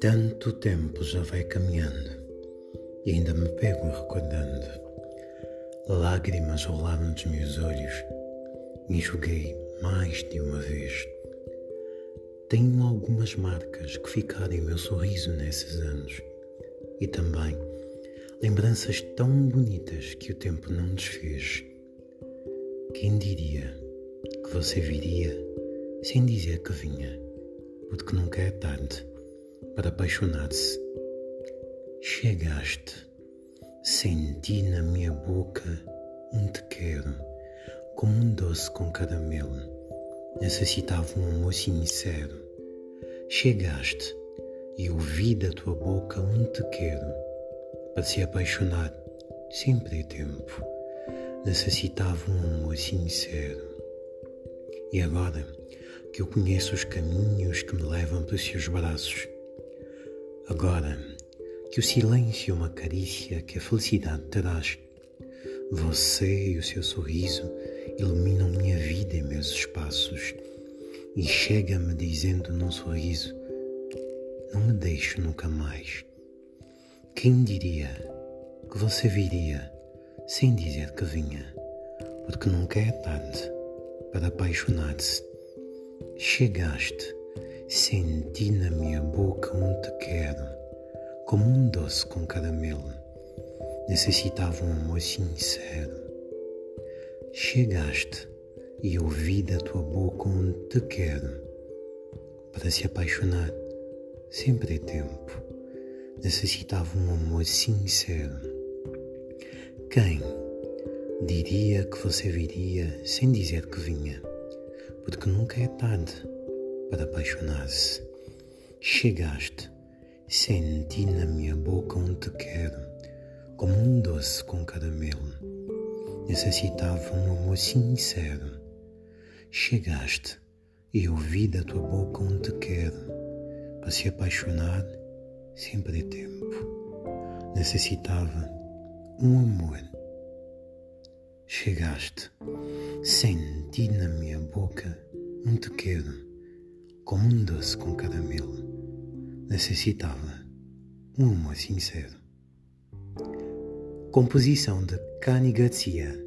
Tanto tempo já vai caminhando e ainda me pego recordando. Lágrimas rolaram dos meus olhos e enxuguei mais de uma vez. Tenho algumas marcas que ficaram em meu sorriso nesses anos e também lembranças tão bonitas que o tempo não desfez. Quem diria que você viria sem dizer que vinha, porque nunca é tarde para apaixonar-se. Chegaste, senti na minha boca um te quero, como um doce com caramelo. Necessitava um amor sincero. Chegaste e ouvi da tua boca um te quero, para se apaixonar, sempre é tempo. Necessitava um amor sincero. E agora que eu conheço os caminhos que me levam para os seus braços, Agora que o silêncio é uma carícia que a felicidade traz, você e o seu sorriso iluminam minha vida e meus espaços. E chega-me dizendo num sorriso: Não me deixe nunca mais. Quem diria que você viria sem dizer que vinha? Porque nunca é tarde para apaixonar-se. Chegaste Senti na minha boca um te quero, como um doce com caramelo. Necessitava um amor sincero. Chegaste e ouvi da tua boca um te quero. Para se apaixonar, sempre é tempo. Necessitava um amor sincero. Quem diria que você viria sem dizer que vinha? Porque nunca é tarde para apaixonar-se. Chegaste, senti na minha boca um te quero, como um doce com caramelo. Necessitava um amor sincero. Chegaste e ouvi da tua boca um te quero. Para se apaixonar, sempre é tempo. Necessitava um amor. Chegaste, senti na minha boca um te quero como um doce com caramelo, necessitava um amor sincero. Composição de Cani Garcia